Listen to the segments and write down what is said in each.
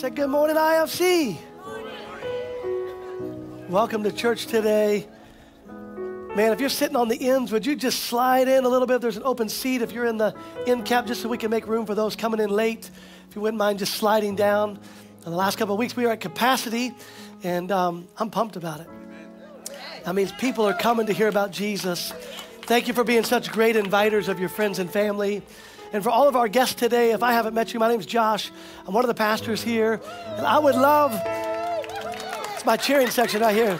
Say good morning, IFC. Welcome to church today. Man, if you're sitting on the ends, would you just slide in a little bit? There's an open seat if you're in the end cap, just so we can make room for those coming in late. If you wouldn't mind just sliding down. In the last couple of weeks, we are at capacity, and um, I'm pumped about it. That means people are coming to hear about Jesus. Thank you for being such great inviters of your friends and family. And for all of our guests today, if I haven't met you, my name is Josh. I'm one of the pastors here. And I would love, it's my cheering section right here.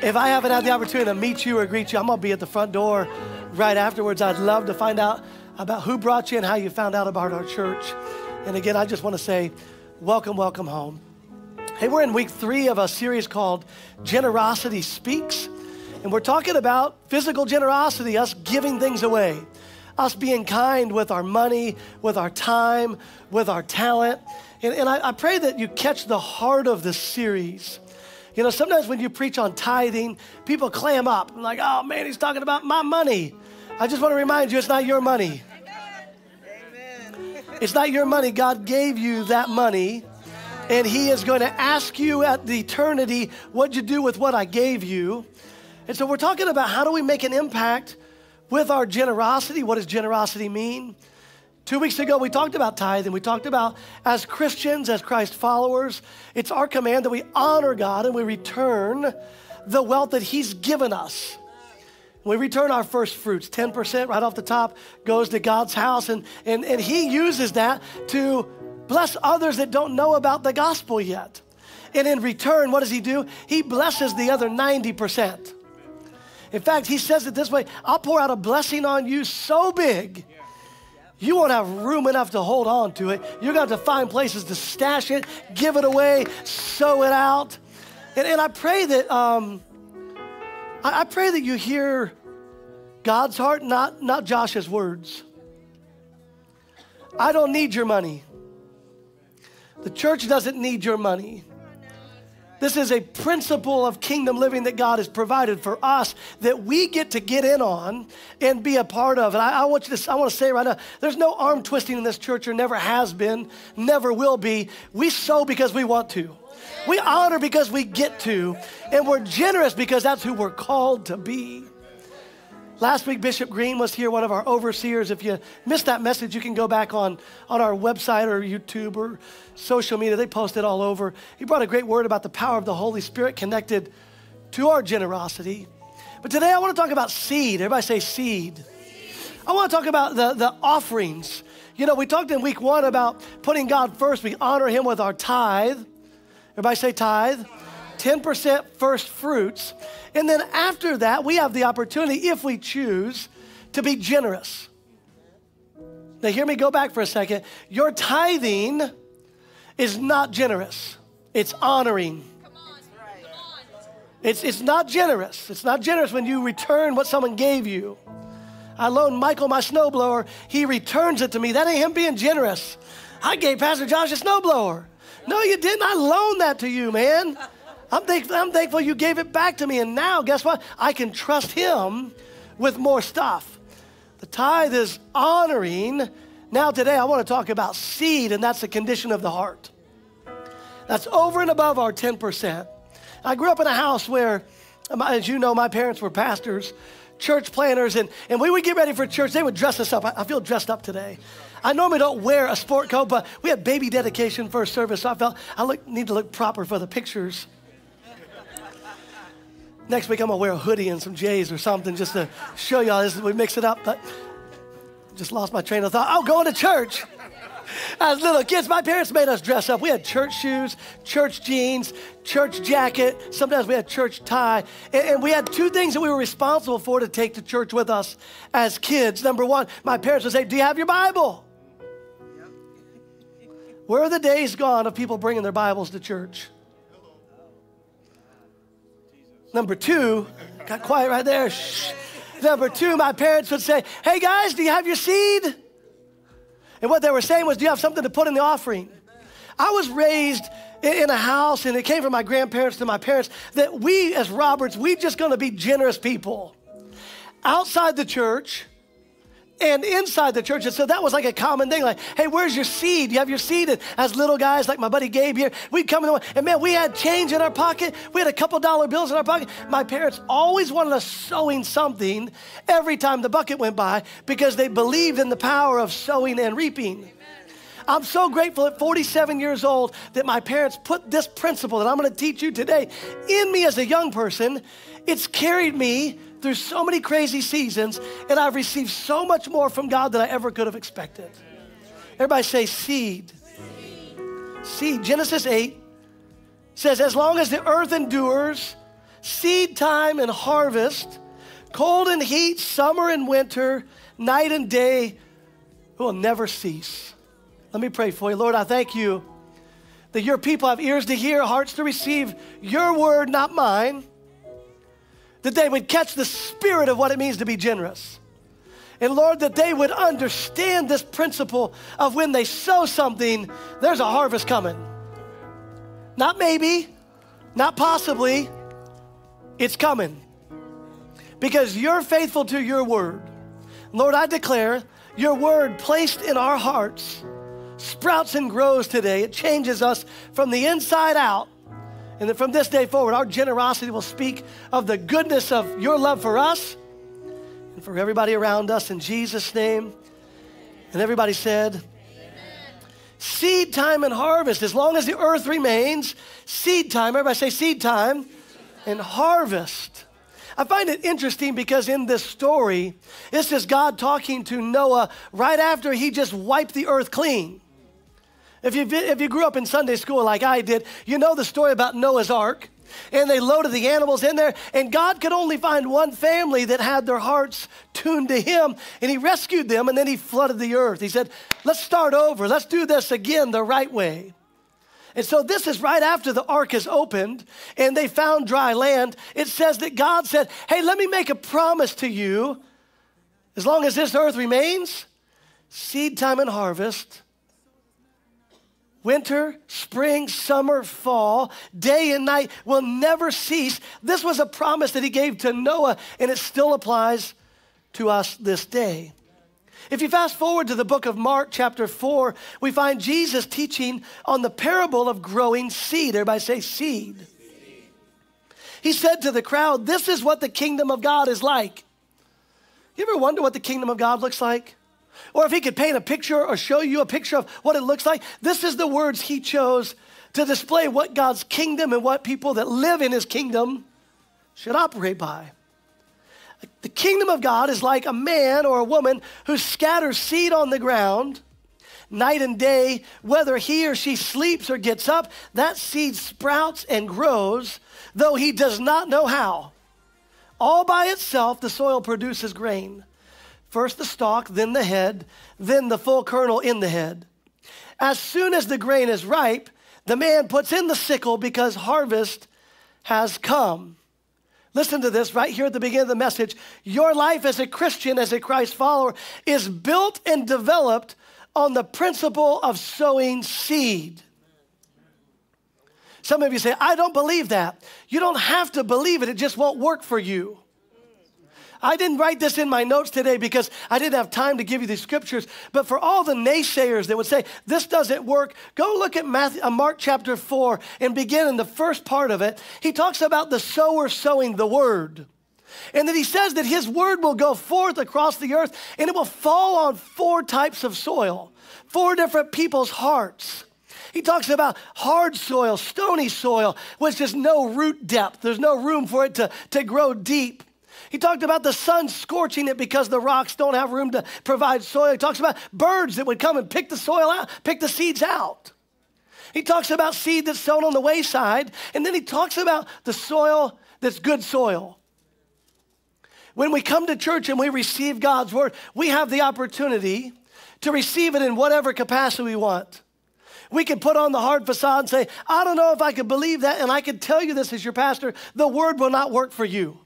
If I haven't had the opportunity to meet you or greet you, I'm going to be at the front door right afterwards. I'd love to find out about who brought you and how you found out about our church. And again, I just want to say, welcome, welcome home. Hey, we're in week three of a series called Generosity Speaks. And we're talking about physical generosity, us giving things away, us being kind with our money, with our time, with our talent. And, and I, I pray that you catch the heart of this series. You know, sometimes when you preach on tithing, people clam up. like, oh man, he's talking about my money. I just want to remind you, it's not your money. Amen. It's not your money. God gave you that money, and He is going to ask you at the eternity, what'd you do with what I gave you? And so we're talking about how do we make an impact with our generosity? What does generosity mean? Two weeks ago, we talked about tithing. We talked about as Christians, as Christ followers, it's our command that we honor God and we return the wealth that He's given us. We return our first fruits, 10% right off the top goes to God's house, and, and, and He uses that to bless others that don't know about the gospel yet. And in return, what does He do? He blesses the other 90%. In fact, He says it this way I'll pour out a blessing on you so big you won't have room enough to hold on to it. You're going to have to find places to stash it, give it away, sow it out. And, and I pray that um, I, I pray that you hear God's heart, not, not Josh's words. I don't need your money. The church doesn't need your money. This is a principle of kingdom living that God has provided for us that we get to get in on and be a part of. And I, I want you to, I want to say right now, there's no arm twisting in this church or never has been, never will be. We sow because we want to. We honor because we get to, and we're generous because that's who we're called to be. Last week, Bishop Green was here, one of our overseers. If you missed that message, you can go back on, on our website or YouTube or social media. They post it all over. He brought a great word about the power of the Holy Spirit connected to our generosity. But today I want to talk about seed. Everybody say seed. I want to talk about the, the offerings. You know, we talked in week one about putting God first. We honor Him with our tithe. Everybody say tithe. 10% first fruits. And then after that, we have the opportunity, if we choose, to be generous. Now, hear me go back for a second. Your tithing is not generous, it's honoring. It's, it's not generous. It's not generous when you return what someone gave you. I loaned Michael my snowblower. He returns it to me. That ain't him being generous. I gave Pastor Josh a snowblower. No, you didn't. I loaned that to you, man. I'm, thankful, I'm thankful you gave it back to me. And now, guess what? I can trust Him with more stuff. The tithe is honoring. Now, today, I want to talk about seed, and that's the condition of the heart. That's over and above our 10%. I grew up in a house where, as you know, my parents were pastors, church planners, and, and we would get ready for church. They would dress us up. I, I feel dressed up today. I normally don't wear a sport coat, but we had baby dedication a service, so I felt I look, need to look proper for the pictures. Next week, I'm gonna wear a hoodie and some J's or something just to show y'all this. We mix it up, but just lost my train of thought. Oh, going to church. As little kids, my parents made us dress up. We had church shoes, church jeans, church jacket. Sometimes we had church tie. And, and, we had two things that we were responsible for to take to church with us as kids. Number one, my parents would say, Do you have your Bible? Where are the days gone of people bringing their Bibles to church? Number two, got quiet right there. Shh. Number two, my parents would say, Hey guys, do you have your seed? And what they were saying was, Do you have something to put in the offering? I was raised in a house, and it came from my grandparents to my parents, that we as Roberts, we just gonna be generous people. Outside the church, and inside the church. And so that was like a common thing. Like, hey, where's your seed? You have your seed. And as little guys, like my buddy Gabe here, we'd come in, and man, we had change in our pocket. We had a couple dollar bills in our pocket. My parents always wanted us sowing something every time the bucket went by because they believed in the power of sowing and reaping. I'm so grateful at 47 years old that my parents put this principle that I'm going to teach you today in me as a young person. It's carried me through so many crazy seasons, and I've received so much more from God than I ever could have expected. Everybody say seed. Seed. Genesis 8 says, As long as the earth endures, seed time and harvest, cold and heat, summer and winter, night and day will never cease. Let me pray for you. Lord, I thank you that your people have ears to hear, hearts to receive your word, not mine that they would catch the spirit of what it means to be generous. And Lord, that they would understand this principle of when they sow something, there's a harvest coming. Not maybe, not possibly, it's coming. Because you're faithful to your word. Lord, I declare your word placed in our hearts sprouts and grows today. It changes us from the inside out and that from this day forward, our generosity will speak of the goodness of your love for us and for everybody around us in Jesus' name. And everybody said, Amen. Seed time and harvest. As long as the earth remains, seed time, everybody say seed time and harvest. I find it interesting because in this story, this is God talking to Noah right after he just wiped the earth clean. If you, if you grew up in Sunday school like I did, you know the story about Noah's Ark. And they loaded the animals in there, and God could only find one family that had their hearts tuned to Him, and He rescued them, and then He flooded the earth. He said, Let's start over. Let's do this again the right way. And so this is right after the ark is opened and they found dry land. It says that God said, Hey, let me make a promise to you. As long as this earth remains, seed time and harvest, winter, spring, summer, fall, day and night will never cease. This was a promise that he gave to Noah, and it still applies to us this day. If you fast forward to the book of Mark, chapter 4, we find Jesus teaching on the parable of growing seed. Everybody say seed. He said to the crowd, This is what the kingdom of God is like. You ever wonder what the kingdom of God looks like? Or if he could paint a picture or show you a picture of what it looks like, this is the words he chose to display what God's kingdom and what people that live in his kingdom should operate by. The kingdom of God is like a man or a woman who scatters seed on the ground night and day, whether he or she sleeps or gets up, that seed sprouts and grows, though he does not know how. All by itself, the soil produces grain. First the stalk, then the head, then the full kernel in the head. As soon as the grain is ripe, the man puts in the sickle because harvest has come. Listen to this right here at the beginning of the message. Your life as a Christian, as a Christ follower, is built and developed on the principle of sowing seed. Some of you say, I don't believe that. You don't have to believe it, it just won't work for you. I didn't write this in my notes today because I didn't have time to give you these scriptures. But for all the naysayers that would say, this doesn't work, go look at Matthew, uh, Mark chapter 4 and begin in the first part of it. He talks about the sower sowing the word. And then he says that his word will go forth across the earth and it will fall on four types of soil, four different people's hearts. He talks about hard soil, stony soil, which is no root depth. There's no room for it to, to grow deep. He talked about the sun scorching it because the rocks don't have room to provide soil. He talks about birds that would come and pick the soil out, pick the seeds out. He talks about seed that's sown on the wayside, and then he talks about the soil that's good soil. When we come to church and we receive God's word, we have the opportunity to receive it in whatever capacity we want. We can put on the hard facade and say, I don't know if I can believe that, and I can tell you this as your pastor, the word will not work for you.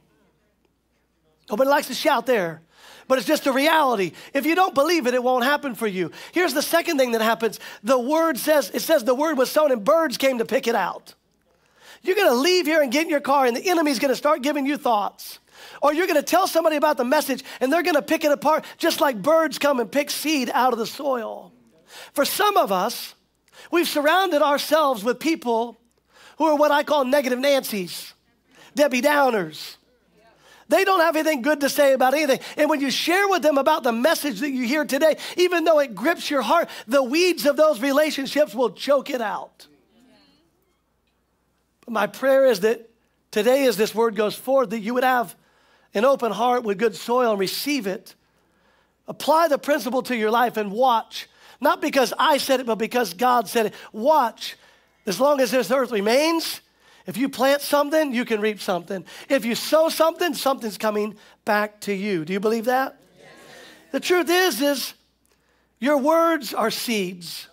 Nobody likes to shout there, but it's just a reality. If you don't believe it, it won't happen for you. Here's the second thing that happens the word says, it says the word was sown and birds came to pick it out. You're gonna leave here and get in your car, and the enemy's gonna start giving you thoughts. Or you're going to tell somebody about the message and they're going to pick it apart just like birds come and pick seed out of the soil. For some of us, we've surrounded ourselves with people who are what I call negative Nancy's, Debbie Downers. They don't have anything good to say about anything. And when you share with them about the message that you hear today, even though it grips your heart, the weeds of those relationships will choke it out. But my prayer is that today, as this word goes forth, that you would have an open heart with good soil and receive it. Apply the principle to your life and watch. Not because I said it, but because God said it. Watch. As long as this earth remains, if you plant something, you can reap something. If you sow something, something's coming back to you. Do you believe that? The truth is is your words are seeds.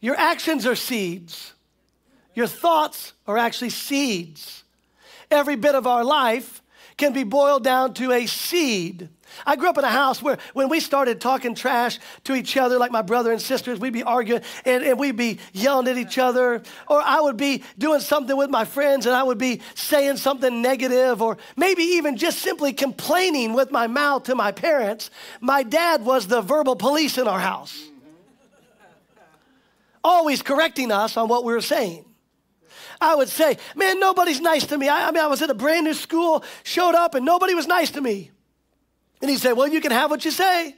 Your actions are seeds. Your thoughts are actually seeds. Every bit of our life can be boiled down to a seed. I grew up in a house where when we started talking trash to each other, like my brother and sisters, we'd be arguing and, and, we'd be yelling at each other. Or I would be doing something with my friends and I would be saying something negative, or maybe even just simply complaining with my mouth to my parents. My dad was the verbal police in our house, always correcting us on what we were saying. I would say, Man, nobody's nice to me. I, I mean, I was at a brand new school, showed up, and nobody was nice to me. And he'd say, Well, you can have what you say.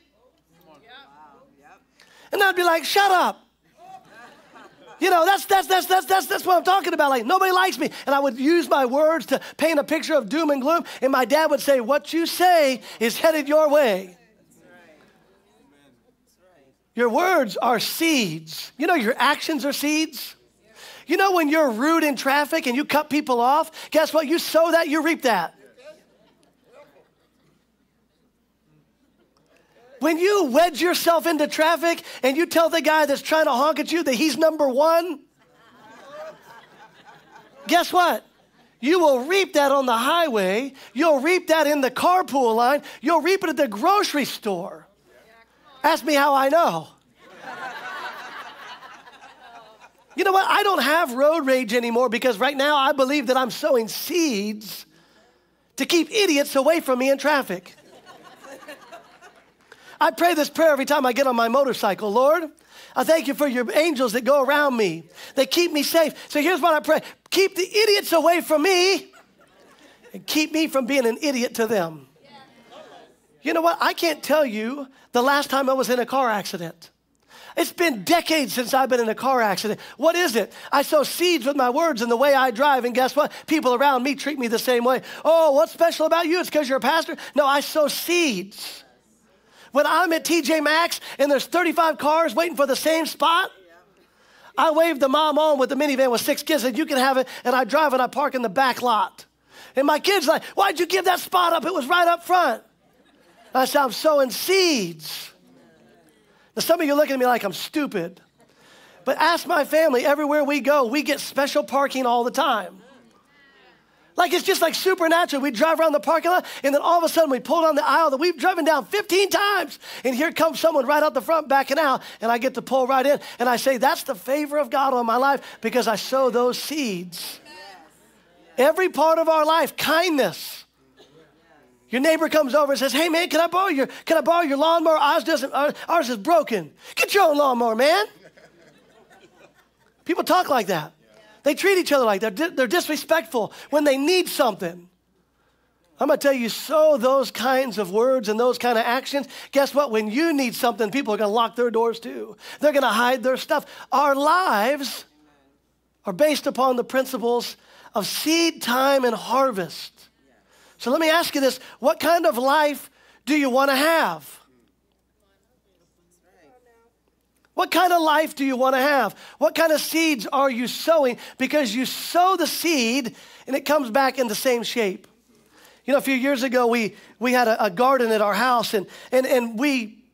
And I'd be like, Shut up. You know, that's, that's, that's, that's, that's, that's what I'm talking about. Like, nobody likes me. And I would use my words to paint a picture of doom and gloom. And my dad would say, What you say is headed your way. Your words are seeds. You know, your actions are seeds. You know, when you're rude in traffic and you cut people off, guess what? You sow that, you reap that. When you wedge yourself into traffic and you tell the guy that's trying to honk at you that he's number one, guess what? You will reap that on the highway. You'll reap that in the carpool line. You'll reap it at the grocery store. Ask me how I know. You know what? I don't have road rage anymore because right now I believe that I'm sowing seeds to keep idiots away from me in traffic. I pray this prayer every time I get on my motorcycle. Lord, I thank you for your angels that go around me. They keep me safe. So here's what I pray keep the idiots away from me and keep me from being an idiot to them. You know what? I can't tell you the last time I was in a car accident. It's been decades since I've been in a car accident. What is it? I sow seeds with my words and the way I drive, and guess what? People around me treat me the same way. Oh, what's special about you? It's because you're a pastor? No, I sow seeds. When I'm at TJ Maxx and there's 35 cars waiting for the same spot, I wave the mom on with the minivan with six kids and you can have it, and I drive and I park in the back lot. And my kid's like, Why'd you give that spot up? It was right up front. I said, I'm sowing seeds. Now, some of you are looking at me like I'm stupid. But ask my family, everywhere we go, we get special parking all the time. Like it's just like supernatural. We drive around the parking lot, and then all of a sudden we pull down the aisle that we've driven down 15 times, and here comes someone right out the front backing out, and I get to pull right in, and I say, That's the favor of God on my life because I sow those seeds. Every part of our life, kindness. Your neighbor comes over and says, "Hey man, can I borrow your can I borrow your lawnmower? Ours doesn't. Ours is broken. Get your own lawnmower, man." People talk like that. They treat each other like that. They're, they're disrespectful when they need something. I'm going to tell you, so those kinds of words and those kind of actions. Guess what? When you need something, people are going to lock their doors too. They're going to hide their stuff. Our lives are based upon the principles of seed time and harvest. So let me ask you this what kind of life do you want to have? What kind of life do you want to have? What kind of seeds are you sowing? Because you sow the seed and it comes back in the same shape. You know, a few years ago, we, we had a, a garden at our house and, and, and we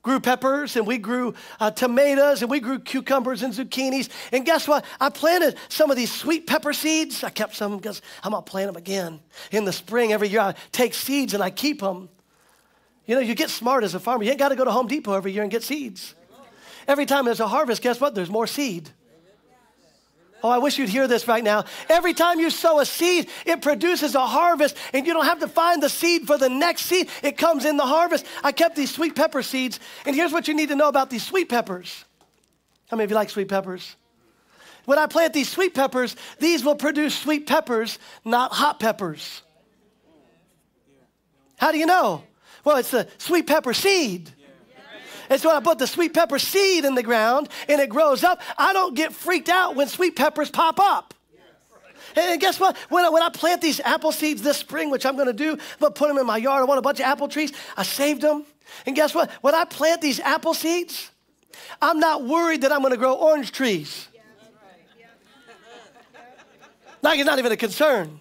grew peppers and we grew uh, tomatoes and we grew cucumbers and zucchinis. And guess what? I planted some of these sweet pepper seeds. I kept some because I'm going to plant them again in the spring. Every year I take seeds and I keep them. You know, you get smart as a farmer. You ain't got to go to Home Depot every year and get seeds. Every time there's a harvest, guess what? There's more seed. Oh, I wish you'd hear this right now. Every time you sow a seed, it produces a harvest, and you don't have to find the seed for the next seed. It comes in the harvest. I kept these sweet pepper seeds, and here's what you need to know about these sweet peppers. How many of you like sweet peppers? When I plant these sweet peppers, these will produce sweet peppers, not hot peppers. How do you know? Well, it's the sweet pepper seed. And so when I put the sweet pepper seed in the ground and it grows up, I don't get freaked out when sweet peppers pop up. And guess what? When I, when I plant these apple seeds this spring, which I'm going to do, I'm going to put them in my yard. I want a bunch of apple trees. I saved them. And guess what? When I plant these apple seeds, I'm not worried that I'm going to grow orange trees. Like it's not even a concern.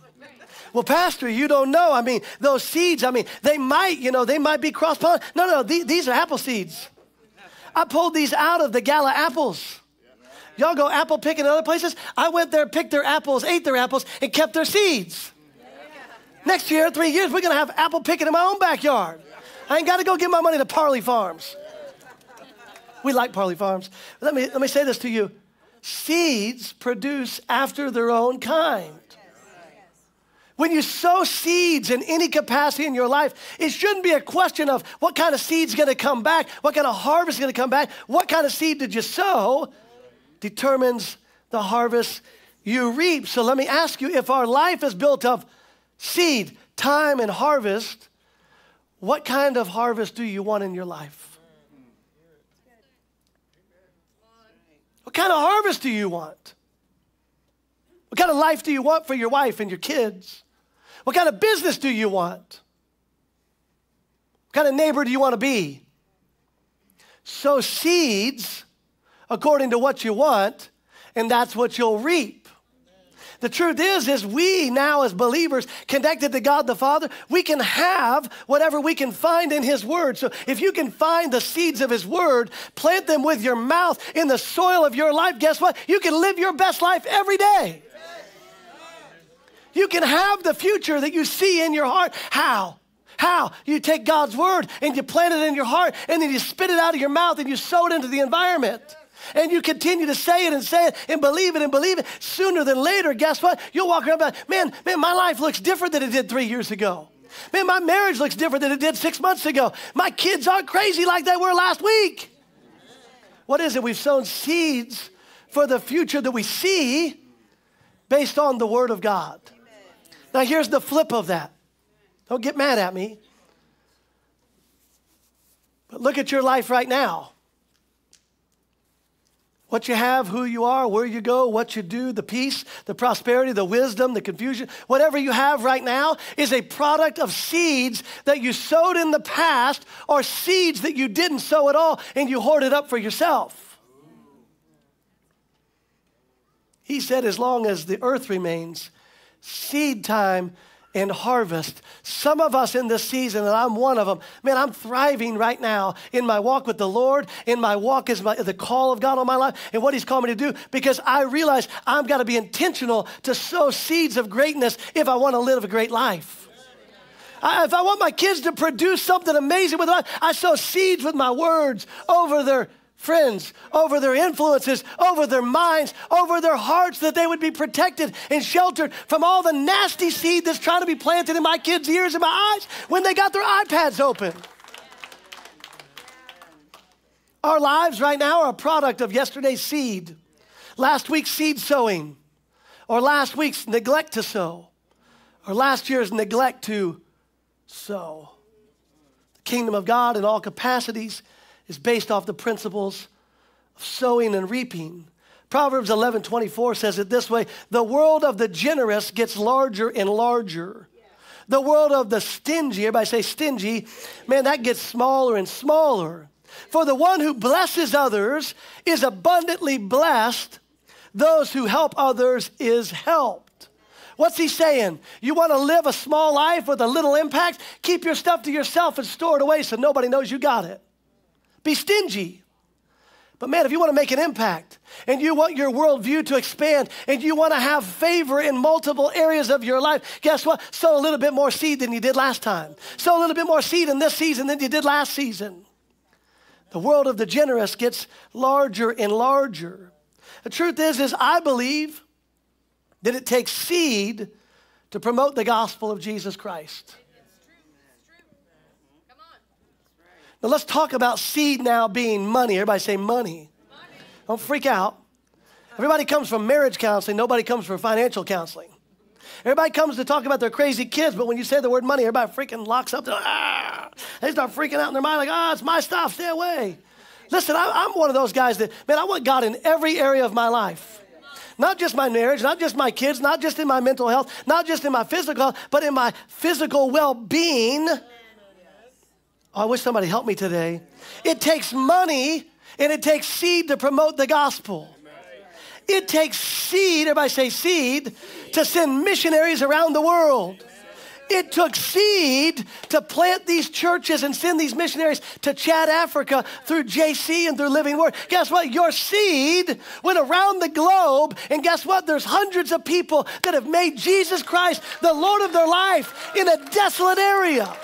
Well, Pastor, you don't know. I mean, those seeds, I mean, they might, you know, they might be cross pollinated. No, no, these, these are apple seeds. I pulled these out of the gala apples. Y'all go apple picking in other places? I went there, picked their apples, ate their apples, and kept their seeds. Next year, three years, we're gonna have apple picking in my own backyard. I ain't gotta go give my money to Parlee Farms. We like Parlee Farms. Let me, let me say this to you seeds produce after their own kind. When you sow seeds in any capacity in your life, it shouldn't be a question of what kind of seed's gonna come back, what kind of harvest is gonna come back, what kind of seed did you sow determines the harvest you reap. So let me ask you if our life is built of seed, time, and harvest, what kind of harvest do you want in your life? What kind of harvest do you want? What kind of life do you want for your wife and your kids? What kind of business do you want? What kind of neighbor do you want to be? Sow seeds according to what you want, and that's what you'll reap. The truth is, is we now as believers connected to God the Father, we can have whatever we can find in His Word. So if you can find the seeds of His Word, plant them with your mouth in the soil of your life, guess what? You can live your best life every day. You can have the future that you see in your heart. How? How? You take God's word and you plant it in your heart and then you spit it out of your mouth and you sow it into the environment. And you continue to say it and say it and believe it and believe it. Sooner than later, guess what? You'll walk around man, man, my life looks different than it did three years ago. Man, my marriage looks different than it did six months ago. My kids aren't crazy like they were last week. What is it? We've sown seeds for the future that we see based on the Word of God. Now, here's the flip of that. Don't get mad at me. But look at your life right now. What you have, who you are, where you go, what you do, the peace, the prosperity, the wisdom, the confusion, whatever you have right now is a product of seeds that you sowed in the past or seeds that you didn't sow at all and you hoarded up for yourself. He said, as long as the earth remains, seed time and harvest. Some of us in this season, and I'm one of them, man, I'm thriving right now in my walk with the Lord, in my walk is my, the call of God on my life and what He's called me to do because I realize I've got to be intentional to sow seeds of greatness if I want to live a great life. I, if I want my kids to produce something amazing with life, I sow seeds with my words over their friends, over their influences, over their minds, over their hearts, that they would be protected and sheltered from all the nasty seed that's trying to be planted in my kids' ears and my eyes when they got their iPads open. Our lives right now are a product of yesterday's seed, last week's seed sowing, or last week's neglect to sow, or last year's neglect to sow. The kingdom of God in all capacities is based off the principles of sowing and reaping. Proverbs 11 24 says it this way The world of the generous gets larger and larger. The world of the stingy, everybody say stingy, man, that gets smaller and smaller. For the one who blesses others is abundantly blessed. Those who help others is helped. What's he saying? You want to live a small life with a little impact? Keep your stuff to yourself and store it away so nobody knows you got it. Be stingy. But man, if you want to make an impact and you want your worldview to expand and you want to have favor in multiple areas of your life, guess what? Sow a little bit more seed than you did last time. Sow a little bit more seed in this season than you did last season. The world of the generous gets larger and larger. The truth is, is I believe that it takes seed to promote the gospel of Jesus Christ. Now let's talk about seed now being money. Everybody say money. money. Don't freak out. Everybody comes from marriage counseling, nobody comes from financial counseling. Everybody comes to talk about their crazy kids, but when you say the word money, everybody freaking locks up. Ah, they start freaking out in their mind, like, ah, oh, it's my stuff, stay away. Listen, I, am one of those guys that, man, I want God in every area of my life. Not just my marriage, not just my kids, not just in my mental health, not just in my physical health, but in my physical well being. Oh, I wish somebody helped me today. It takes money and it takes seed to promote the gospel. It takes seed, everybody say seed, to send missionaries around the world. It took seed to plant these churches and send these missionaries to Chad, Africa through JC and through Living Word. Guess what? Your seed went around the globe, and guess what? There's hundreds of people that have made Jesus Christ the Lord of their life in a desolate area.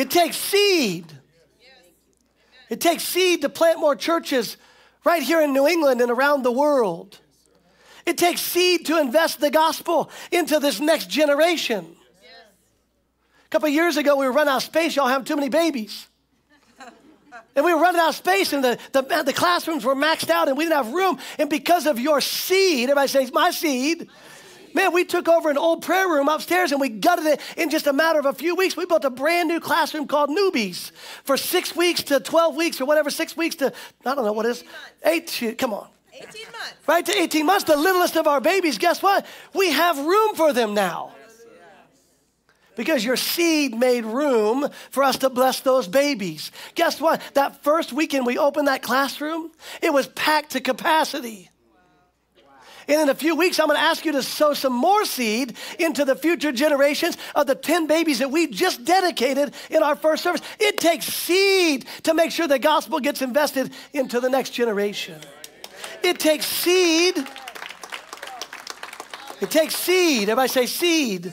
It takes seed. It takes seed to plant more churches right here in New England and around the world. It takes seed to invest the gospel into this next generation. A couple years ago, we were running out of space. Y'all have too many babies. And we were running out of space, and the, the, the, classrooms were maxed out, and we didn't have room. And because of your seed, everybody says, My seed. Man, we took over an old prayer room upstairs and we gutted it in just a matter of a few weeks. We built a brand new classroom called Newbies for six weeks to 12 weeks or whatever, six weeks to, I don't know what it is. Eight, come on. 18 months. Right to 18 months, the littlest of our babies, guess what? We have room for them now. Because your seed made room for us to bless those babies. Guess what? That first weekend we opened that classroom, it was packed to capacity. And in a few weeks, I'm going to ask you to sow some more seed into the future generations of the 10 babies that we just dedicated in our first service. It takes seed to make sure the gospel gets invested into the next generation. It takes seed. It takes seed. Everybody say seed. seed.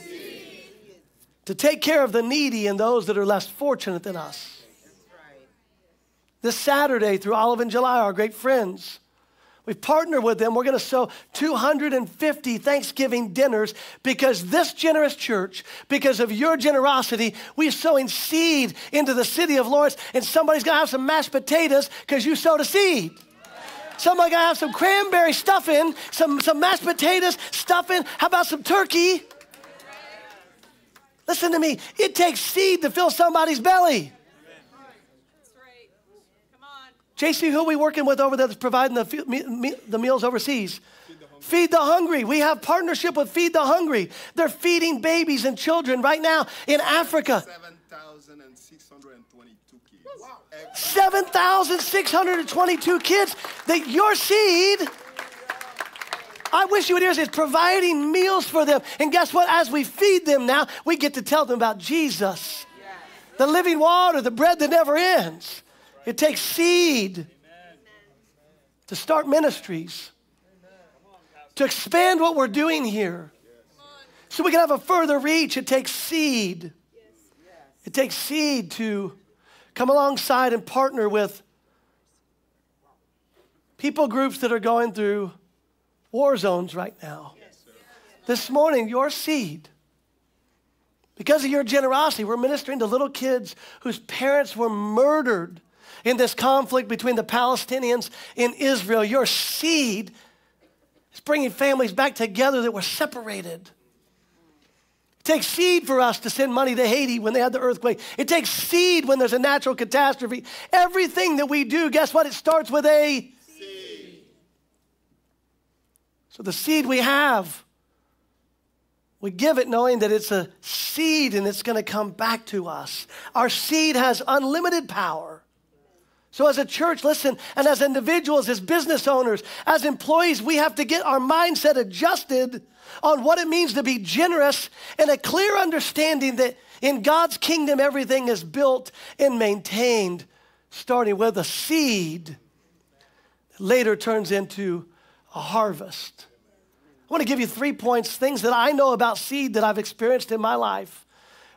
To take care of the needy and those that are less fortunate than us. This Saturday, through Olive and July, our great friends, We've partnered with them. We're going to sow 250 Thanksgiving dinners because this generous church, because of your generosity, we're sowing seed into the city of Lawrence, and somebody's going to have some mashed potatoes because you sowed a seed. Somebody got to have some cranberry stuffing, some, some mashed potatoes stuffing. How about some turkey? Listen to me. It takes seed to fill somebody's belly. JC, who are we working with over there that's providing the, the meals overseas? Feed the hungry. We have partnership with Feed the Hungry. They're feeding babies and children right now in Africa. 7,622 kids. Wow. 7,622 kids that your seed, I wish you would hear this, is providing meals for them. And guess what? As we feed them now, we get to tell them about Jesus, the living water, the bread that never ends. It takes seed to start ministries, to expand what we're doing here. So we can have a further reach. It takes seed. It takes seed to come alongside and partner with people groups that are going through war zones right now. This morning, your seed, because of your generosity, we're ministering to little kids whose parents were murdered in this conflict between the Palestinians and Israel. Your seed is bringing families back together that were separated. It takes seed for us to send money to Haiti when they had the earthquake. It takes seed when there's a natural catastrophe. Everything that we do, guess what? It starts with a seed. So the seed we have, we give it knowing that it's a seed and it's going to come back to us. Our seed has unlimited power. So, as a church, listen, and as individuals, as business owners, as employees, we have to get our mindset adjusted on what it means to be generous and a clear understanding that in God's kingdom, everything is built and maintained, starting with a seed that later turns into a harvest. I want to give you three points, things that I know about seed that I've experienced in my life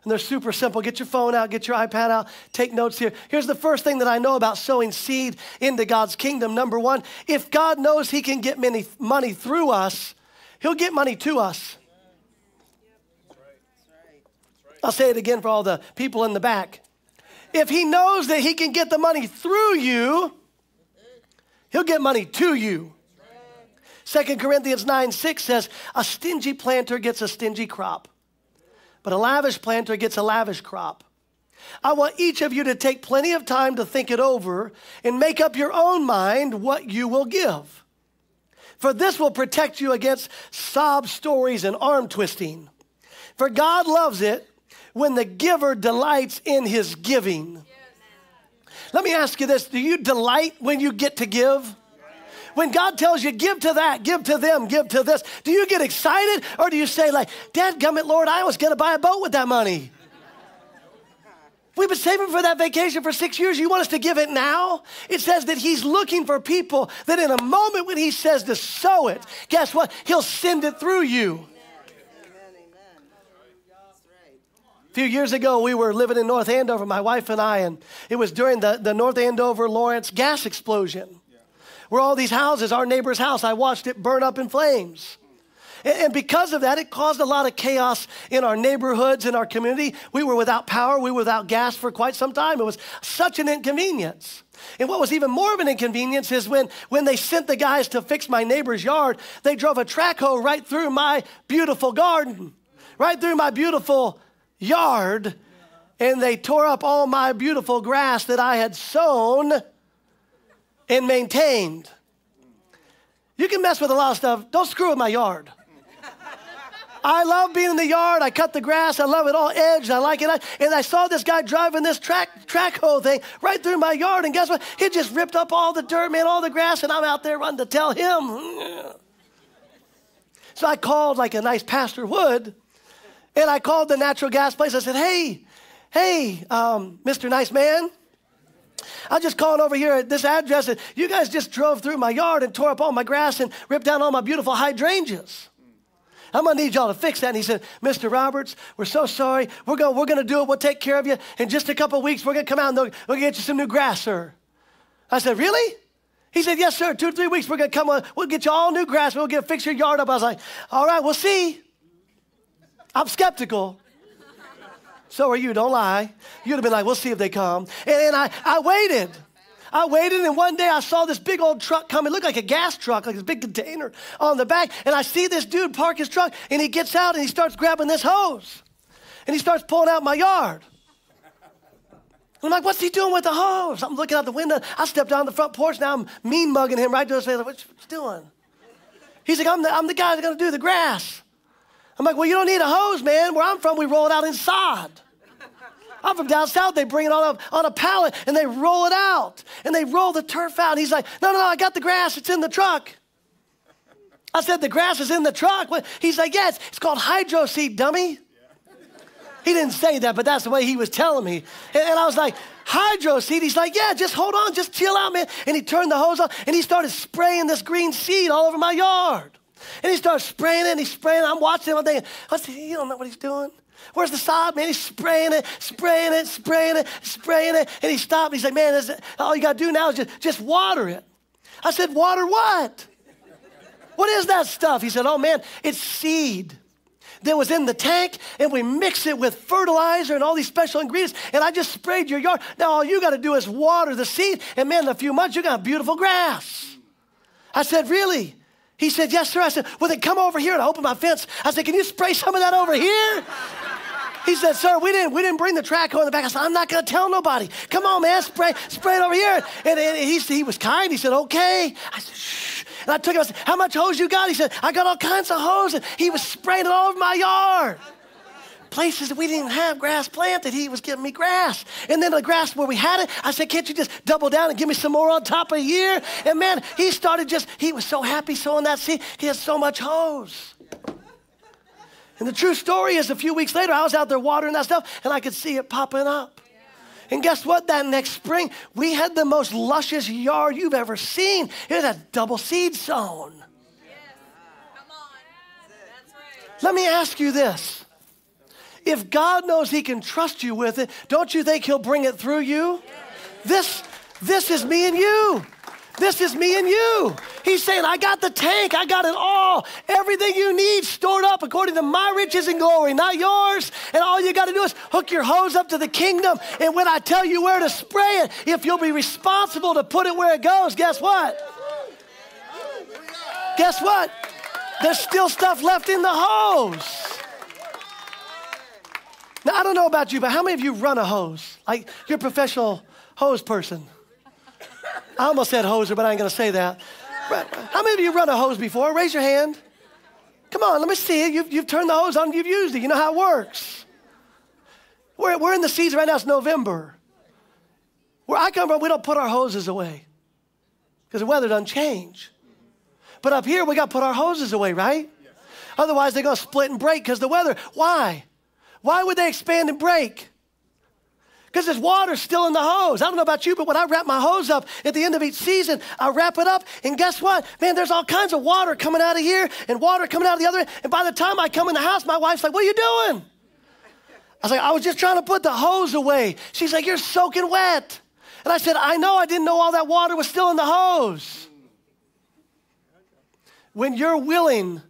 And they're super simple. Get your phone out, get your iPad out, take notes here. Here's the first thing that I know about sowing seed into God's kingdom. Number one, if God knows He can get many, money through us, He'll get money to us. I'll say it again for all the people in the back. If He knows that He can get the money through you, He'll get money to you. 2 Corinthians 9 6 says, A stingy planter gets a stingy crop but a lavish planter gets a lavish crop. I want each of you to take plenty of time to think it over and make up your own mind what you will give. For this will protect you against sob stories and arm twisting. For God loves it when the giver delights in his giving. Let me ask you this do you delight when you get to give? When God tells you, give to that, give to them, give to this, do you get excited or do you say, like, Dad, gummit, Lord, I was going to buy a boat with that money? We've been saving for that vacation for six years. You want us to give it now? It says that He's looking for people that in a moment when He says to sow it, guess what? He'll send it through you. A few years ago, we were living in North Andover, my wife and I, and it was during the, the North Andover Lawrence gas explosion where all these houses, our neighbor's house, I watched it burn up in flames. And because of that, it caused a lot of chaos in our neighborhoods, in our community. We were without power, we were without gas for quite some time. It was such an inconvenience. And what was even more of an inconvenience is when, when they sent the guys to fix my neighbor's yard, they drove a track hoe right through my beautiful garden, right through my beautiful yard, and they tore up all my beautiful grass that I had sown and maintained. You can mess with a lot of stuff. Don't screw with my yard. I love being in the yard. I cut the grass. I love it all edged. I like it. And I saw this guy driving this track track hoe thing right through my yard. And guess what? He just ripped up all the dirt, man, all the grass. And I'm out there running to tell him. So I called like a nice pastor would. And I called the natural gas place. I said, hey, hey, um, Mr. Nice Man. I just called over here at this address and you guys just drove through my yard and tore up all my grass and ripped down all my beautiful hydrangeas. I'm gonna need y'all to fix that. And he said, Mr. Roberts, we're so sorry. We're gonna, we're gonna do it. We'll take care of you. In just a couple weeks, we're gonna come out and we're gonna get you some new grass, sir. I said, Really? He said, Yes, sir. Two or three weeks, we're gonna come on. We'll get you all new grass. We'll get fix your yard up. I was like, All right, we'll see. I'm skeptical. So are you, don't lie. You'd have been like, we'll see if they come. And, and I, I waited. I waited, and one day I saw this big old truck come. It looked like a gas truck, like this big container on the back. And I see this dude park his truck, and he gets out and he starts grabbing this hose. And he starts pulling out my yard. I'm like, what's he doing with the hose? I'm looking out the window. I stepped down the front porch. Now I'm mean mugging him right to his face. Like, what you doing? He's like, I'm the, I'm the guy that's going to do the grass. I'm like, well, you don't need a hose, man. Where I'm from, we roll it out in sod. I'm from down south. They bring it on a, on a pallet and they roll it out and they roll the turf out. And he's like, no, no, no, I got the grass. It's in the truck. I said, the grass is in the truck. He's like, yes, it's called hydro seed, dummy. He didn't say that, but that's the way he was telling me. And, and I was like, hydro seed? He's like, yeah, just hold on, just chill out, man. And he turned the hose on and he started spraying this green seed all over my yard. And he starts spraying it and he's spraying it. I'm watching him. I'm thinking, what's he, you don't know what he's doing? Where's the sod, man? He's spraying it, spraying it, spraying it, spraying it. And he stopped. He's like, man, is it, all you got to do now is just, just water it. I said, water what? What is that stuff? He said, oh, man, it's seed that was in the tank and we mix it with fertilizer and all these special ingredients and I just sprayed your yard. Now all you got to do is water the seed and man, in a few months you got beautiful grass. I said, really? He said, yes, sir. I said, well, then come over here and I opened my fence. I said, can you spray some of that over here? He said, sir, we didn't, we didn't bring the track in the back. I said, I'm not going to tell nobody. Come on, man, spray, spray it over here. And, and he, he was kind. He said, okay. I said, shh. And I took him, I said, how much hose you got? He said, I got all kinds of hose. And he was spraying it all over my yard places that we didn't even have grass planted. He was giving me grass. And then the grass where we had it, I said, Can't you just double down and give me some more on top of here? And man, he started just, he was so happy sowing that seed. He had so much hose. And the true story is a few weeks later, I was out there watering that stuff and I could see it popping up. And guess what? That next spring, we had the most luscious yard you've ever seen. It had a double seed sown. Yes. Come on. That's right. Let me ask you this If God knows He can trust you with it, don't you think He'll bring it through you? This, this is me and you. This is me and you. He's saying, I got the tank, I got it all. Everything you need stored up according to my riches and glory, not yours. And all you got to do is hook your hose up to the kingdom. And when I tell you where to spray it, if you'll be responsible to put it where it goes, guess what? Guess what? There's still stuff left in the hose. Now, I don't know about you, but how many of you run a hose? Like, you're a professional hose person. I almost said hoser, but I ain't gonna say that. How many of you run a hose before? Raise your hand. Come on, let me see it. You've, you've turned the hose on, you've used it. You know how it works. We're, we're in the season right now, it's November. Where I come from, we don't put our hoses away because the weather doesn't change. But up here, we got to put our hoses away, right? Otherwise, they're going to split and break because the weather. Why? Why would they expand and break? because there's water still in the hose. I don't know about you, but when I wrap my hose up at the end of each season, I wrap it up, and guess what? Man, there's all kinds of water coming out of here and water coming out of the other end. And by the time I come in the house, my wife's like, What are you doing? I was like, I was just trying to put the hose away. She's like, You're soaking wet. And I said, I know, I didn't know all that water was still in the hose. When you're willing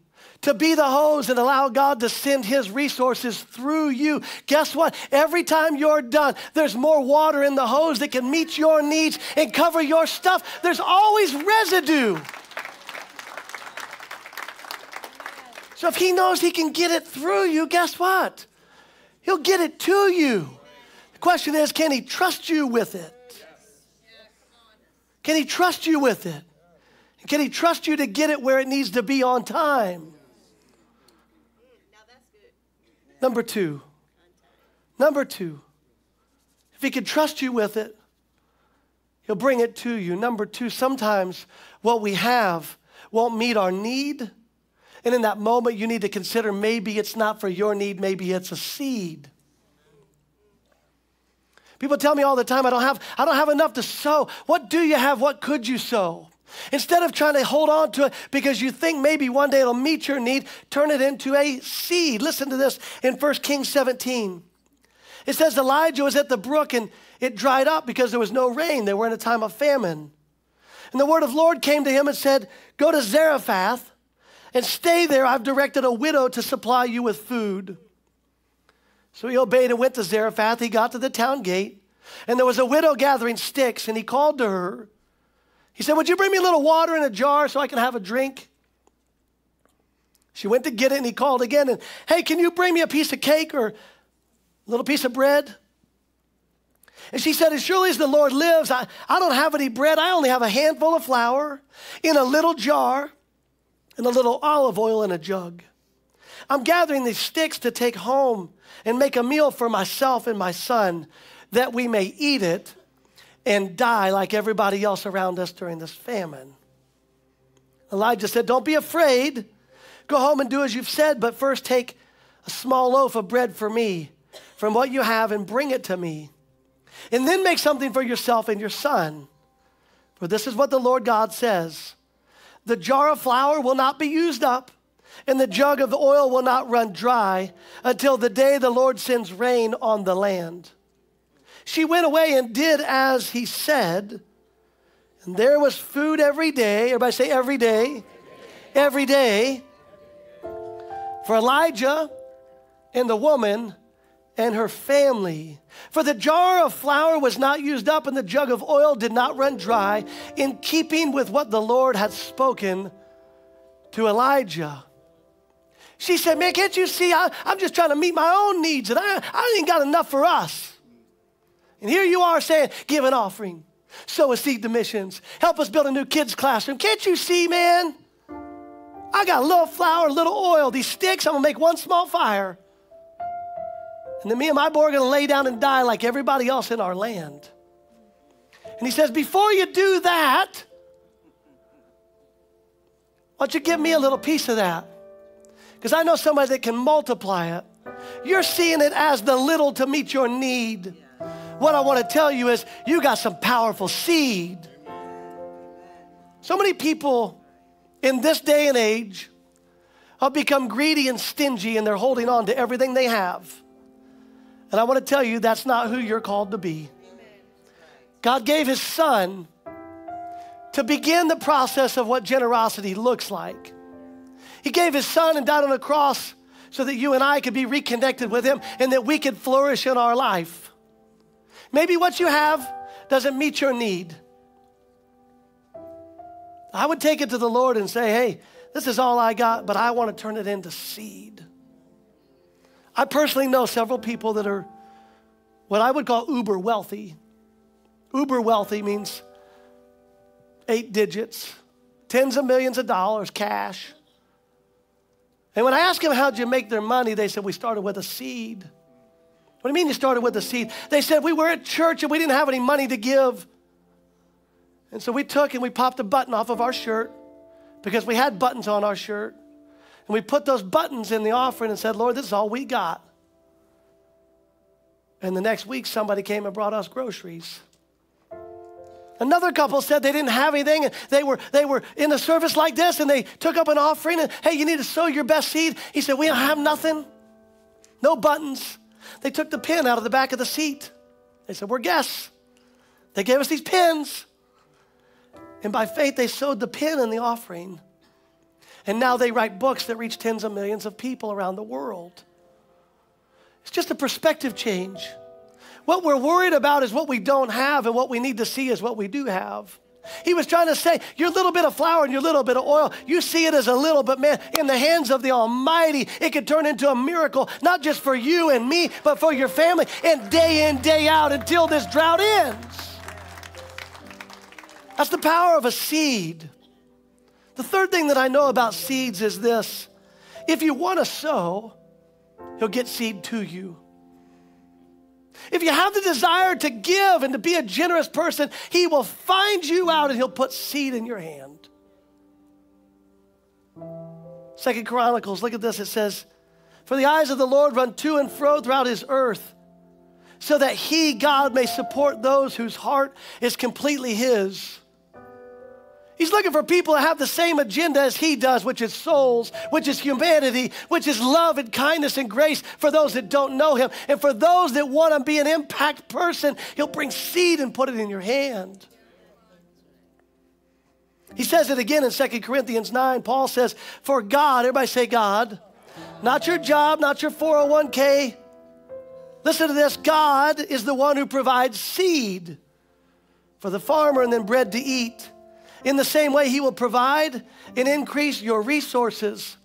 to be the hose and allow God to send His resources through you. Guess what? Every time you're done, there's more water in the hose that can meet your needs and cover your stuff. There's always residue. So if He knows He can get it through you, guess what? He'll get it to you. The question is can He trust you with it? Can He trust you with it? Can He trust you to get it where it needs to be on time? Number two. Number two. If he can trust you with it, he'll bring it to you. Number two, sometimes what we have won't meet our need. And in that moment, you need to consider maybe it's not for your need, maybe it's a seed. People tell me all the time, I don't have, I don't have enough to sow. What do you have? What could you sow? Instead of trying to hold on to it because you think maybe one day it'll meet your need, turn it into a seed. Listen to this in 1 Kings 17. It says Elijah was at the brook and it dried up because there was no rain. They were in a time of famine. And the word of the Lord came to him and said, Go to Zarephath and stay there. I've directed a widow to supply you with food. So he obeyed and went to Zarephath. He got to the town gate, and there was a widow gathering sticks, and he called to her. He said, Would you bring me a little water in a jar so I can have a drink? She went to get it and he called again and, Hey, can you bring me a piece of cake or a little piece of bread? And she said, As surely as the Lord lives, I, I don't have any bread. I only have a handful of flour in a little jar and a little olive oil in a jug. I'm gathering these sticks to take home and make a meal for myself and my son that we may eat it and die like everybody else around us during this famine. Elijah said, Don't be afraid. Go home and do as you've said, but first take a small loaf of bread for me from what you have and bring it to me. And then make something for yourself and your son. For this is what the Lord God says The jar of flour will not be used up, and the jug of oil will not run dry until the day the Lord sends rain on the land. She went away and did as he said. And there was food every day. Everybody say every day. Every day. For Elijah and the woman and her family. For the jar of flour was not used up, and the jug of oil did not run dry, in keeping with what the Lord had spoken to Elijah. She said, Man, can't you see? I, am just trying to meet my own needs, and I, I ain't got enough for us. And here you are saying, give an offering, sow a seed to missions, help us build a new kids' classroom. Can't you see, man? I got a little flour, a little oil, these sticks, I'm gonna make one small fire. And then me and my boy are gonna lay down and die like everybody else in our land. And he says, Before you do that, why don't you give me a little piece of that? Because I know somebody that can multiply it. You're seeing it as the little to meet your need. What I want to tell you is you got some powerful seed. So many people in this day and age have become greedy and stingy and they're holding on to everything they have. And I want to tell you that's not who you're called to be. God gave his son to begin the process of what generosity looks like. He gave his son and died on the cross so that you and I could be reconnected with him and that we could flourish in our life. Maybe what you have doesn't meet your need. I would take it to the Lord and say, hey, this is all I got, but I want to turn it into seed. I personally know several people that are what I would call uber wealthy. Uber wealthy means eight digits, tens of millions of dollars cash. And when I asked them how'd you make their money, they said, we started with a seed. What do you mean you started with a seed? They said, we were at church and we didn't have any money to give. And so we took and we popped a button off of our shirt because we had buttons on our shirt. And we put those buttons in the offering and said, Lord, this is all we got. And the next week, somebody came and brought us groceries. Another couple said they didn't have anything and they were, they were in a service like this and they took up an offering and, hey, you need to sow your best seed. He said, we don't have nothing, no buttons. They took the pin out of the back of the seat. They said, we're guests. They gave us these pins. And by faith, they sowed the pin in the offering. And now they write books that reach tens of millions of people around the world. It's just a perspective change. What we're worried about is what we don't have, and what we need to see is what we do have. He was trying to say, your little bit of flour and your little bit of oil, you see it as a little, but man, in the hands of the Almighty, it could turn into a miracle, not just for you and me, but for your family, and day in, day out until this drought ends. That's the power of a seed. The third thing that I know about seeds is this if you want to sow, he'll get seed to you. If you have the desire to give and to be a generous person, he will find you out and he'll put seed in your hand. Second Chronicles, look at this. It says, For the eyes of the Lord run to and fro throughout his earth, so that he, God, may support those whose heart is completely his. He's looking for people that have the same agenda as he does, which is souls, which is humanity, which is love and kindness and grace for those that don't know him. And for those that want to be an impact person, he'll bring seed and put it in your hand. He says it again in 2 Corinthians 9. Paul says, For God, everybody say God, not your job, not your 401k. Listen to this God is the one who provides seed for the farmer and then bread to eat. In the same way, He will provide and increase your resources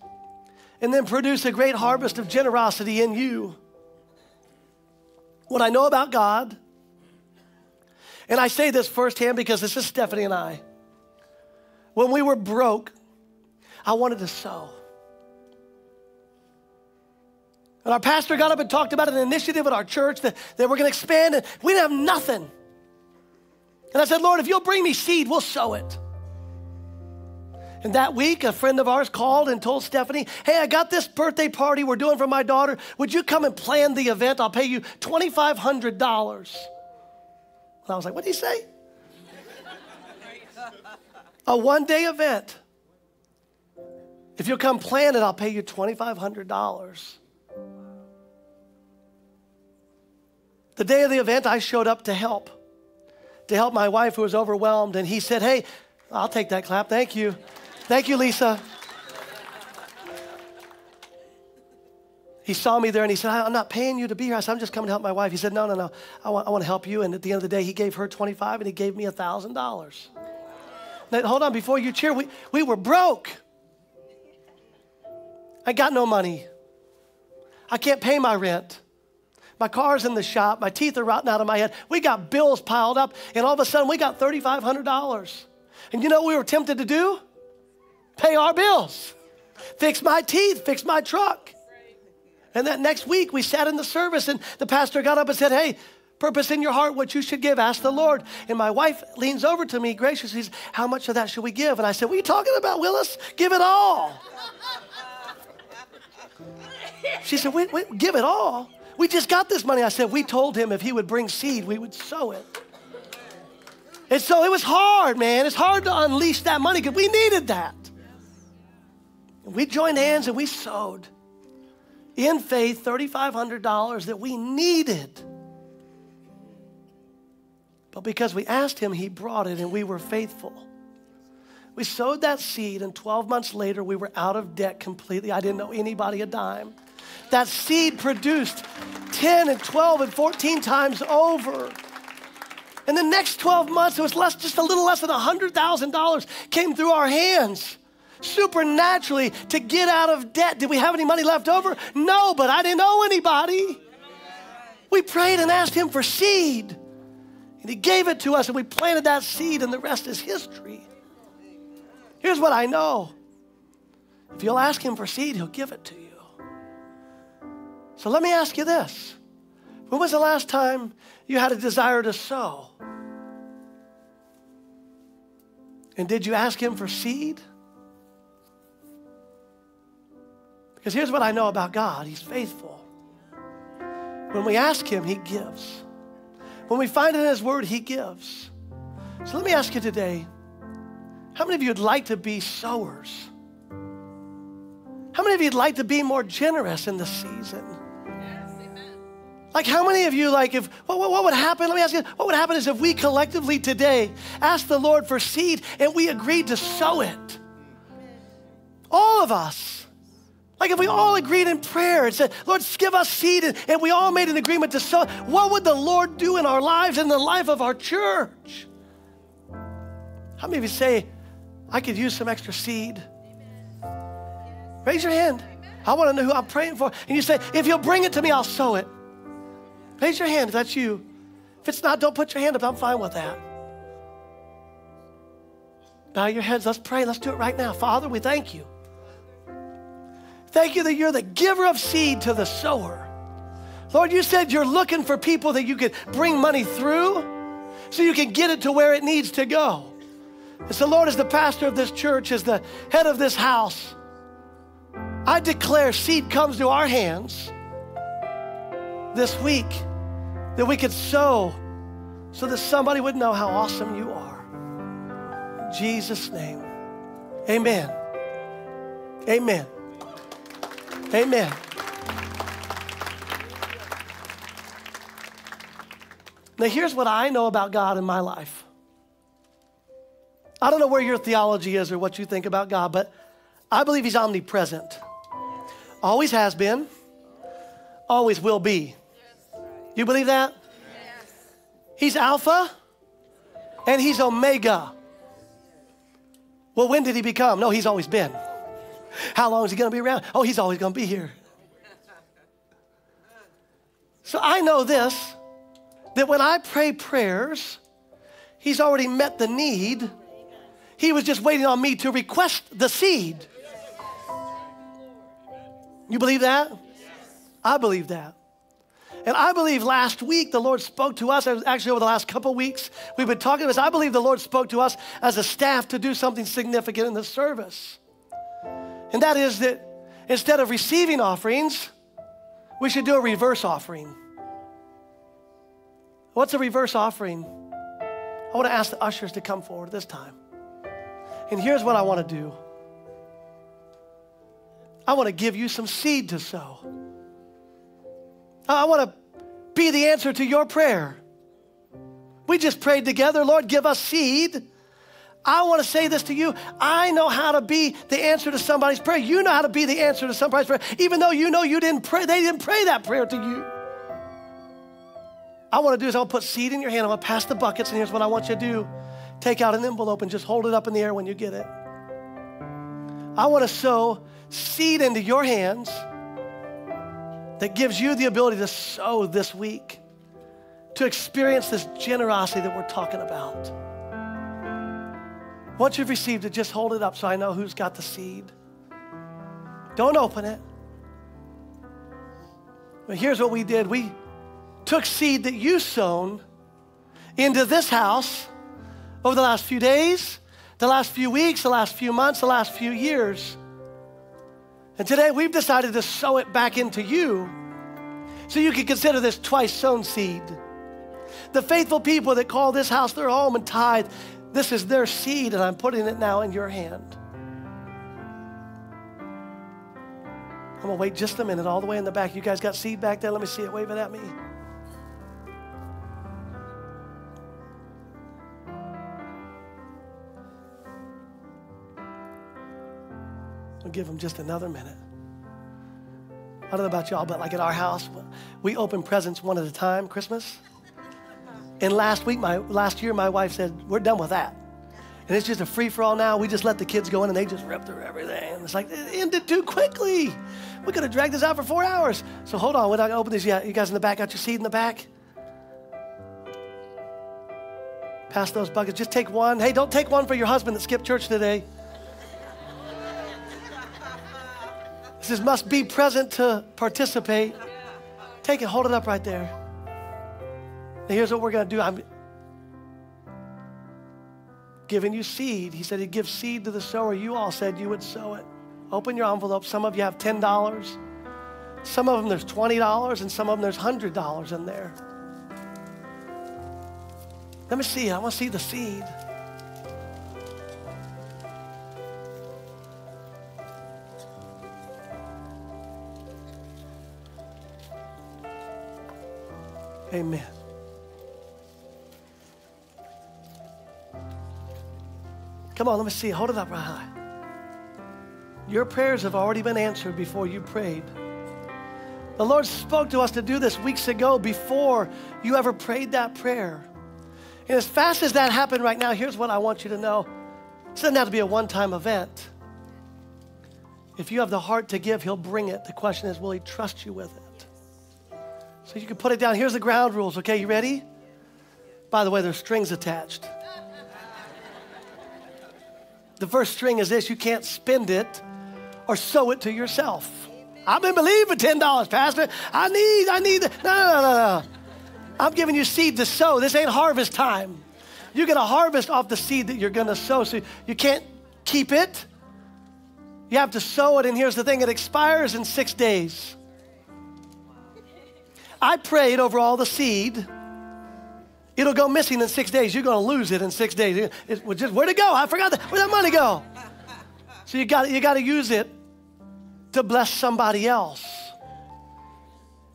and then produce a great harvest of generosity in you. What I know about God, and I say this firsthand because this is Stephanie and I. When we were broke, I wanted to sow. And our pastor got up and talked about an initiative at our church that, that we're going to expand, and we didn't have nothing. And I said, Lord, if you'll bring me seed, we'll sow it. And that week, a friend of ours called and told Stephanie, Hey, I got this birthday party we're doing for my daughter. Would you come and plan the event? I'll pay you $2,500. And I was like, What did he say? a one day event. If you'll come plan it, I'll pay you $2,500. The day of the event, I showed up to help, to help my wife who was overwhelmed. And he said, Hey, I'll take that clap. Thank you. Thank you, Lisa. He saw me there and he said, I'm not paying you to be here. I said, I'm just coming to help my wife. He said, No, no, no. I want, I want to help you. And at the end of the day, he gave her 25 and he gave me $1,000. Now, hold on, before you cheer, we, we were broke. I got no money. I can't pay my rent. My car's in the shop. My teeth are rotting out of my head. We got bills piled up, and all of a sudden we got $3,500. And you know what we were tempted to do? Pay our bills, fix my teeth, fix my truck. And that next week, we sat in the service, and the pastor got up and said, Hey, purpose in your heart what you should give, ask the Lord. And my wife leans over to me graciously, says, How much of that should we give? And I said, What are you talking about, Willis? Give it all. She said, wait, wait, give it all. We just got this money. I said, We told him if he would bring seed, we would sow it. And so it was hard, man. It's hard to unleash that money because we needed that. And we joined hands and we sowed. in faith $3,500 that we needed. But because we asked him, he brought it and we were faithful. We sowed that seed, and 12 months later, we were out of debt completely. I didn't owe anybody a dime. That seed produced 10 and 12 and 14 times over. In the next 12 months, it was less, just a little less than $100,000 came through our hands supernaturally to get out of debt. Did we have any money left over? No, but I didn't owe anybody. We prayed and asked Him for seed, and He gave it to us, and we planted that seed, and the rest is history. Here's what I know if you'll ask Him for seed, He'll give it to you. So let me ask you this When was the last time you had a desire to sow? And did you ask Him for seed? Because here's what I know about God He's faithful. When we ask Him, He gives. When we find it in His Word, He gives. So let me ask you today how many of you would like to be sowers? How many of you would like to be more generous in the season? Like, how many of you, like, if what, what, would happen? Let me ask you, what would happen is if we collectively today asked the Lord for seed and we agreed to sow it? All of us. Like if we all agreed in prayer and said, Lord, give us seed, and, and we all made an agreement to sow, what would the Lord do in our lives and the life of our church? How many of you say, I could use some extra seed? Amen. Raise your hand. I want to know who I'm praying for. And you say, if you'll bring it to me, I'll sow it. Raise your hand if that's you. If it's not, don't put your hand up. I'm fine with that. Bow your heads. Let's pray. Let's do it right now. Father, we thank you. Thank you that you're the giver of seed to the sower. Lord, you said you're looking for people that you could bring money through so you can get it to where it needs to go. And so, Lord, as the pastor of this church, as the head of this house, I declare seed comes to our hands this week that we could sow so that somebody would know how awesome you are. In Jesus' name, amen. Amen. Amen. Now, here's what I know about God in my life. I don't know where your theology is or what you think about God, but I believe He's omnipresent. Always has been, always will be. You believe that? He's Alpha and He's Omega. Well, when did He become? No, He's always been. How long is he going to be around? Oh, he's always going to be here. So I know this that when I pray prayers, he's already met the need. He was just waiting on me to request the seed. You believe that? I believe that. And I believe last week the Lord spoke to us, actually over the last couple weeks, we've been talking about this. I believe the Lord spoke to us as a staff to do something significant in the service. And that is that instead of receiving offerings, we should do a reverse offering. What's a reverse offering? I want to ask the ushers to come forward this time. And here's what I want to do I want to give you some seed to sow. I want to be the answer to your prayer. We just prayed together, Lord, give us seed I want to say this to you. I know how to be the answer to somebody's prayer. You know how to be the answer to somebody's prayer, even though you know you didn't pray, they didn't pray that prayer to you. I want to do is I'll put seed in your hand. I'm going to pass the buckets, and here's what I want you to do take out an envelope and just hold it up in the air when you get it. I want to sow seed into your hands that gives you the ability to sow this week, to experience this generosity that we're talking about. Once you've received it, just hold it up so I know who's got the seed. Don't open it. But here's what we did we took seed that you sown into this house over the last few days, the last few weeks, the last few months, the last few years. And today we've decided to sow it back into you so you can consider this twice sown seed. The faithful people that call this house their home and tithe, this is their seed, and I'm putting it now in your hand. I'm gonna wait just a minute, all the way in the back. You guys got seed back there? Let me see it. Wave it at me. I'll give them just another minute. I don't know about y'all, but like at our house, we open presents one at a time, Christmas. And last week, my last year, my wife said, We're done with that. And it's just a free for all now. We just let the kids go in and they just rip through everything. And it's like, it ended too quickly. We could have dragged this out for four hours. So hold on, we're not gonna open this yet. You guys in the back got your seat in the back? Pass those buckets. Just take one. Hey, don't take one for your husband that skipped church today. This is must be present to participate. Take it, hold it up right there. Now here's what we're going to do. I'm giving you seed. He said he'd give seed to the sower. You all said you would sow it. Open your envelope. Some of you have $10. Some of them there's $20, and some of them there's $100 in there. Let me see. I want to see the seed. Amen. Come on, let me see. Hold it up right high. Your prayers have already been answered before you prayed. The Lord spoke to us to do this weeks ago before you ever prayed that prayer. And as fast as that happened right now, here's what I want you to know. It doesn't have to be a one time event. If you have the heart to give, He'll bring it. The question is, will He trust you with it? So you can put it down. Here's the ground rules, okay? You ready? By the way, there's strings attached. The first string is this you can't spend it or sow it to yourself. I've been believing $10, Pastor. I need, I need, no, no, no, no. I'm giving you seed to sow. This ain't harvest time. You're to harvest off the seed that you're to sow. So you can't keep it. You have to sow it. And here's the thing it expires in six days. I prayed over all the seed. It'll go missing in six days. You're going to lose it in six days. It, it, just, where'd it go? I forgot that. Where'd that money go? So you got you got to use it to bless somebody else.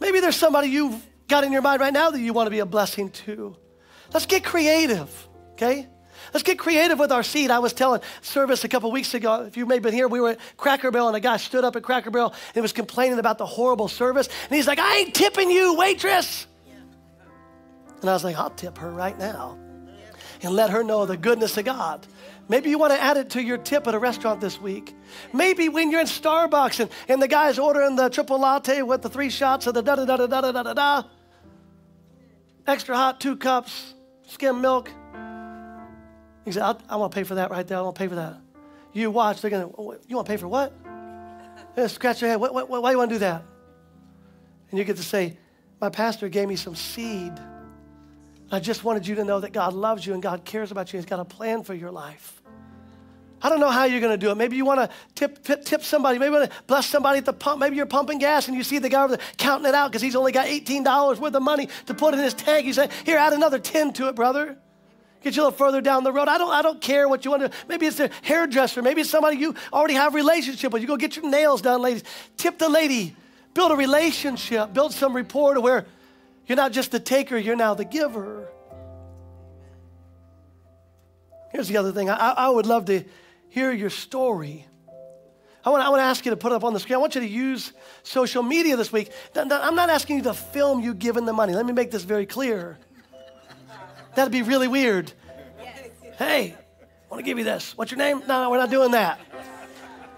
Maybe there's somebody you've got in your mind right now that you want to be a blessing to. Let's get creative, okay? Let's get creative with our seed. I was telling service a couple weeks ago, if you may have been here, we were at Cracker Barrel and a guy stood up at Cracker Barrel and was complaining about the horrible service. And he's like, I ain't tipping you, waitress. And I was like, I'll tip her right now and let her know the goodness of God. Maybe you want to add it to your tip at a restaurant this week. Maybe when you're in Starbucks and, and the guy's ordering the triple latte with the three shots of the da da da da da da da da, extra hot, two cups, skim milk. He said, I want to pay for that right there. I want to pay for that. You watch, they're going to, you want to pay for what? They scratch your head. What, what, why do you want to do that? And you get to say, My pastor gave me some seed. I just wanted you to know that God loves you and God cares about you. He's got a plan for your life. I don't know how you're going to do it. Maybe you want to tip, tip, tip somebody. Maybe you want to bless somebody at the pump. Maybe you're pumping gas and you see the guy over there counting it out because he's only got $18 worth of money to put in his tank. You say, Here, add another 10 to it, brother. Get you a little further down the road. I don't, I don't care what you want to do. Maybe it's a hairdresser. Maybe it's somebody you already have a relationship with. You go get your nails done, ladies. Tip the lady. Build a relationship. Build some rapport to where you're not just the taker, you're now the giver. Here's the other thing. I, I would love to hear your story. I want, I want to ask you to put it up on the screen. I want you to use social media this week. I'm not asking you to film you giving the money. Let me make this very clear. That'd be really weird. Hey, I want to give you this. What's your name? No, no, we're not doing that.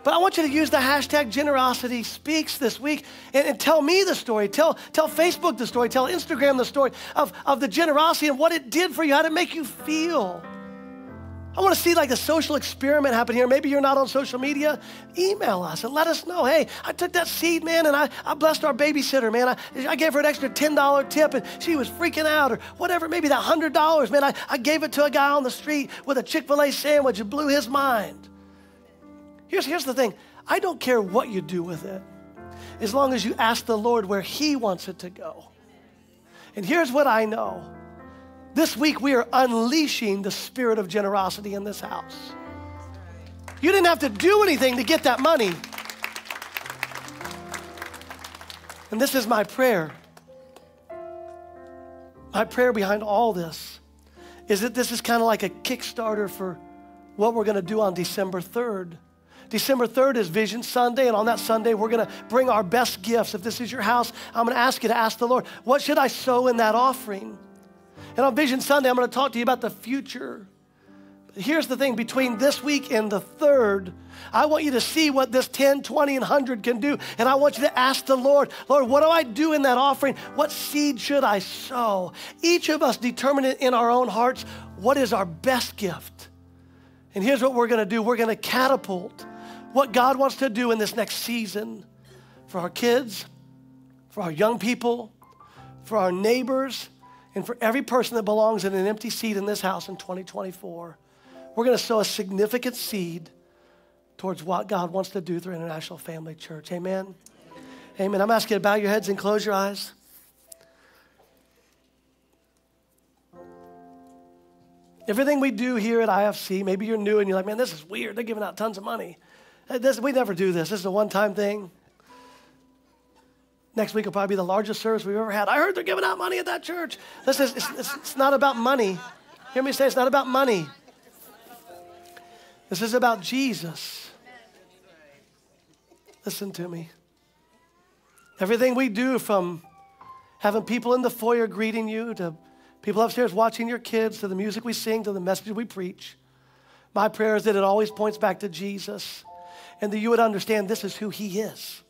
But I want you to use the hashtag generosity speaks this week and, and, tell me the story. Tell, tell Facebook the story. Tell Instagram the story of, of the generosity and what it did for you, how did it make you feel. I want to see like a social experiment happen here. Maybe you're not on social media. Email us and let us know. Hey, I took that seed, man, and I, I blessed our babysitter, man. I, I gave her an extra $10 tip and she was freaking out or whatever. Maybe that $100, man. I, I gave it to a guy on the street with a Chick fil A sandwich. It blew his mind. Here's, here's the thing I don't care what you do with it as long as you ask the Lord where He wants it to go. And here's what I know this week, we are unleashing the spirit of generosity in this house. You didn't have to do anything to get that money. And this is my prayer. My prayer behind all this is that this is kind of like a Kickstarter for what we're going to do on December 3rd. December 3rd is Vision Sunday, and on that Sunday, we're going to bring our best gifts. If this is your house, I'm going to ask you to ask the Lord, what should I sow in that offering? And on Vision Sunday, I'm going to talk to you about the future. But here's the thing between this week and the 3rd, I want you to see what this 10, 20, and 100 can do. And I want you to ask the Lord, Lord, what do I do in that offering? What seed should I sow? Each of us determine it in our own hearts what is our best gift. And here's what we're going to do we're going to catapult what God wants to do in this next season for our kids, for our young people, for our neighbors, and for every person that belongs in an empty seat in this house in 2024. We're going to sow a significant seed towards what God wants to do through International Family Church. Amen. Amen. I'm asking you to bow your heads and close your eyes. Everything we do here at IFC, maybe you're new and you're like, man, this is weird. They're giving out tons of money. Uh, this, we never do this. This is a one time thing. Next week will probably be the largest service we've ever had. I heard they're giving out money at that church. This is, it's, it's, it's not about money. Hear me say it's not about money. This is about Jesus. Listen to me. Everything we do from having people in the foyer greeting you to people upstairs watching your kids to the music we sing to the message we preach, my prayer is that it always points back to Jesus and that you would understand this is who He is.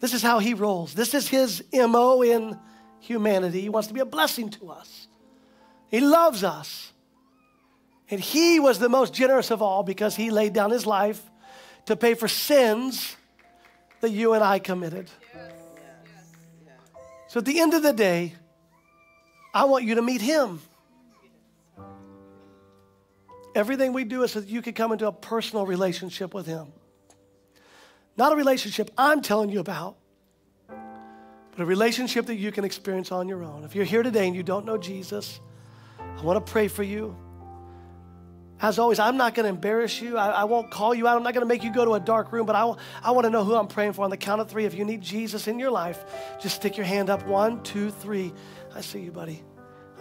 This is how He rolls. This is His MO in humanity. He wants to be a blessing to us, He loves us. And He was the most generous of all because He laid down His life to pay for sins that you and I committed. So at the end of the day, I want you to meet Him. Everything we do is so that you can come into a personal relationship with Him. Not a relationship I'm telling you about, but a relationship that you can experience on your own. If you're here today and you don't know Jesus, I want to pray for you. As always, I'm not going to embarrass you. I, I, won't call you out. I'm not going to make you go to a dark room, but I, I want to know who I'm praying for. On the count of three, if you need Jesus in your life, just stick your hand up. One, two, three. I see you, buddy.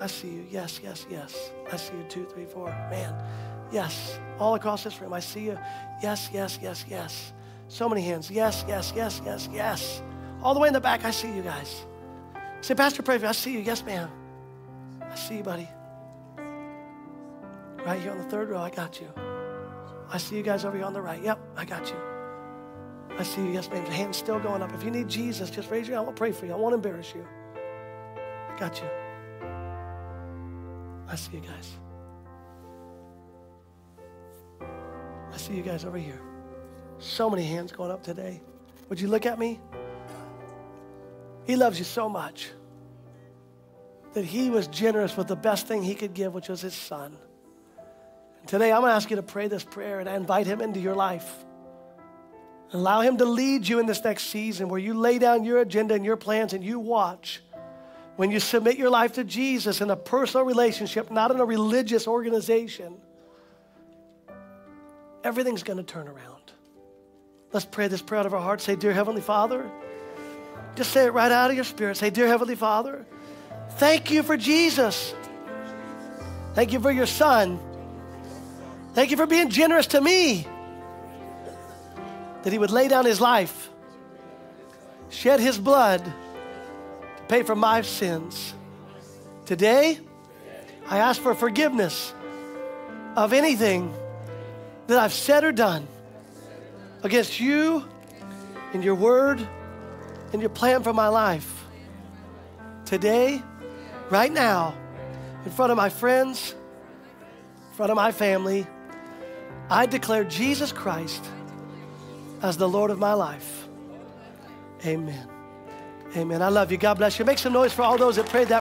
I see you. Yes, yes, yes. I see you. Two, three, four. Man, yes. All across this room, I see you. Yes, yes, yes, yes. So many hands. Yes, yes, yes, yes, yes. All the way in the back, I see you guys. Say, Pastor, pray for me. I see you. Yes, ma'am. I see you, buddy. Right here on the third row, I got you. I see you guys over here on the right. Yep, I got you. I see you. Yes, ma'am. The hand's still going up. If you need Jesus, just raise your hand. I will pray for you. I won't embarrass you. I got you. I see you guys. I see you guys over here. So many hands going up today. Would you look at me? He loves you so much that he was generous with the best thing he could give, which was his son. And today I'm going to ask you to pray this prayer and invite him into your life. Allow him to lead you in this next season where you lay down your agenda and your plans and you watch. When you submit your life to Jesus in a personal relationship, not in a religious organization, everything's going to turn around. Let's pray this prayer out of our hearts. Say, Dear Heavenly Father, just say it right out of your spirit. Say, Dear Heavenly Father, thank you for Jesus. Thank you for your son. Thank you for being generous to me. That he would lay down his life, shed his blood to pay for my sins. Today, I ask for forgiveness of anything that I've said or done against you and your word and your plan for my life. Today, right now, in front of my friends, in front of my family, I declare Jesus Christ as the Lord of my life. Amen. Amen. I love you. God bless you. Make some noise for all those that prayed that.